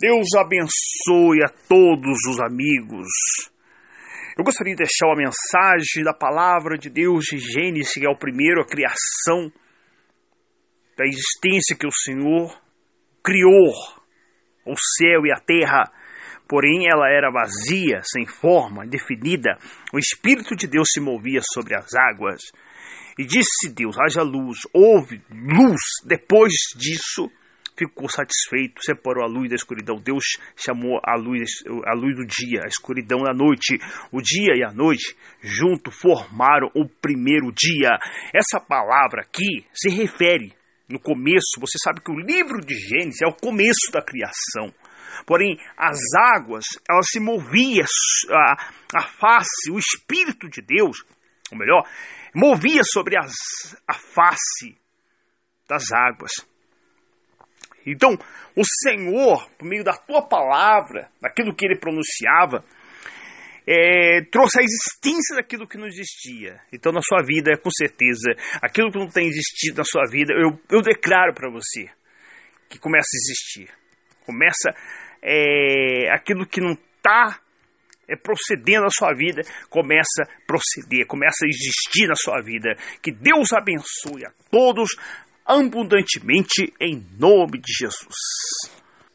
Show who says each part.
Speaker 1: Deus abençoe a todos os amigos. Eu gostaria de deixar uma mensagem da palavra de Deus de Gênesis, que é o primeiro, a criação da existência que o Senhor criou, o céu e a terra. Porém, ela era vazia, sem forma, indefinida. O Espírito de Deus se movia sobre as águas. E disse Deus: haja luz. Houve luz. Depois disso, ficou satisfeito, separou a luz da escuridão. Deus chamou a luz, a luz do dia, a escuridão da noite. O dia e a noite junto formaram o primeiro dia. Essa palavra aqui se refere no começo, você sabe que o livro de Gênesis é o começo da criação. Porém, as águas, elas se moviam, a, a face, o Espírito de Deus, ou melhor, movia sobre as, a face das águas. Então, o Senhor, por meio da tua palavra, daquilo que ele pronunciava, é, trouxe a existência daquilo que não existia. Então, na sua vida, com certeza, aquilo que não tem existido na sua vida, eu, eu declaro para você que começa a existir. Começa é, aquilo que não está é, procedendo na sua vida, começa a proceder, começa a existir na sua vida. Que Deus abençoe a todos abundantemente em nome de Jesus.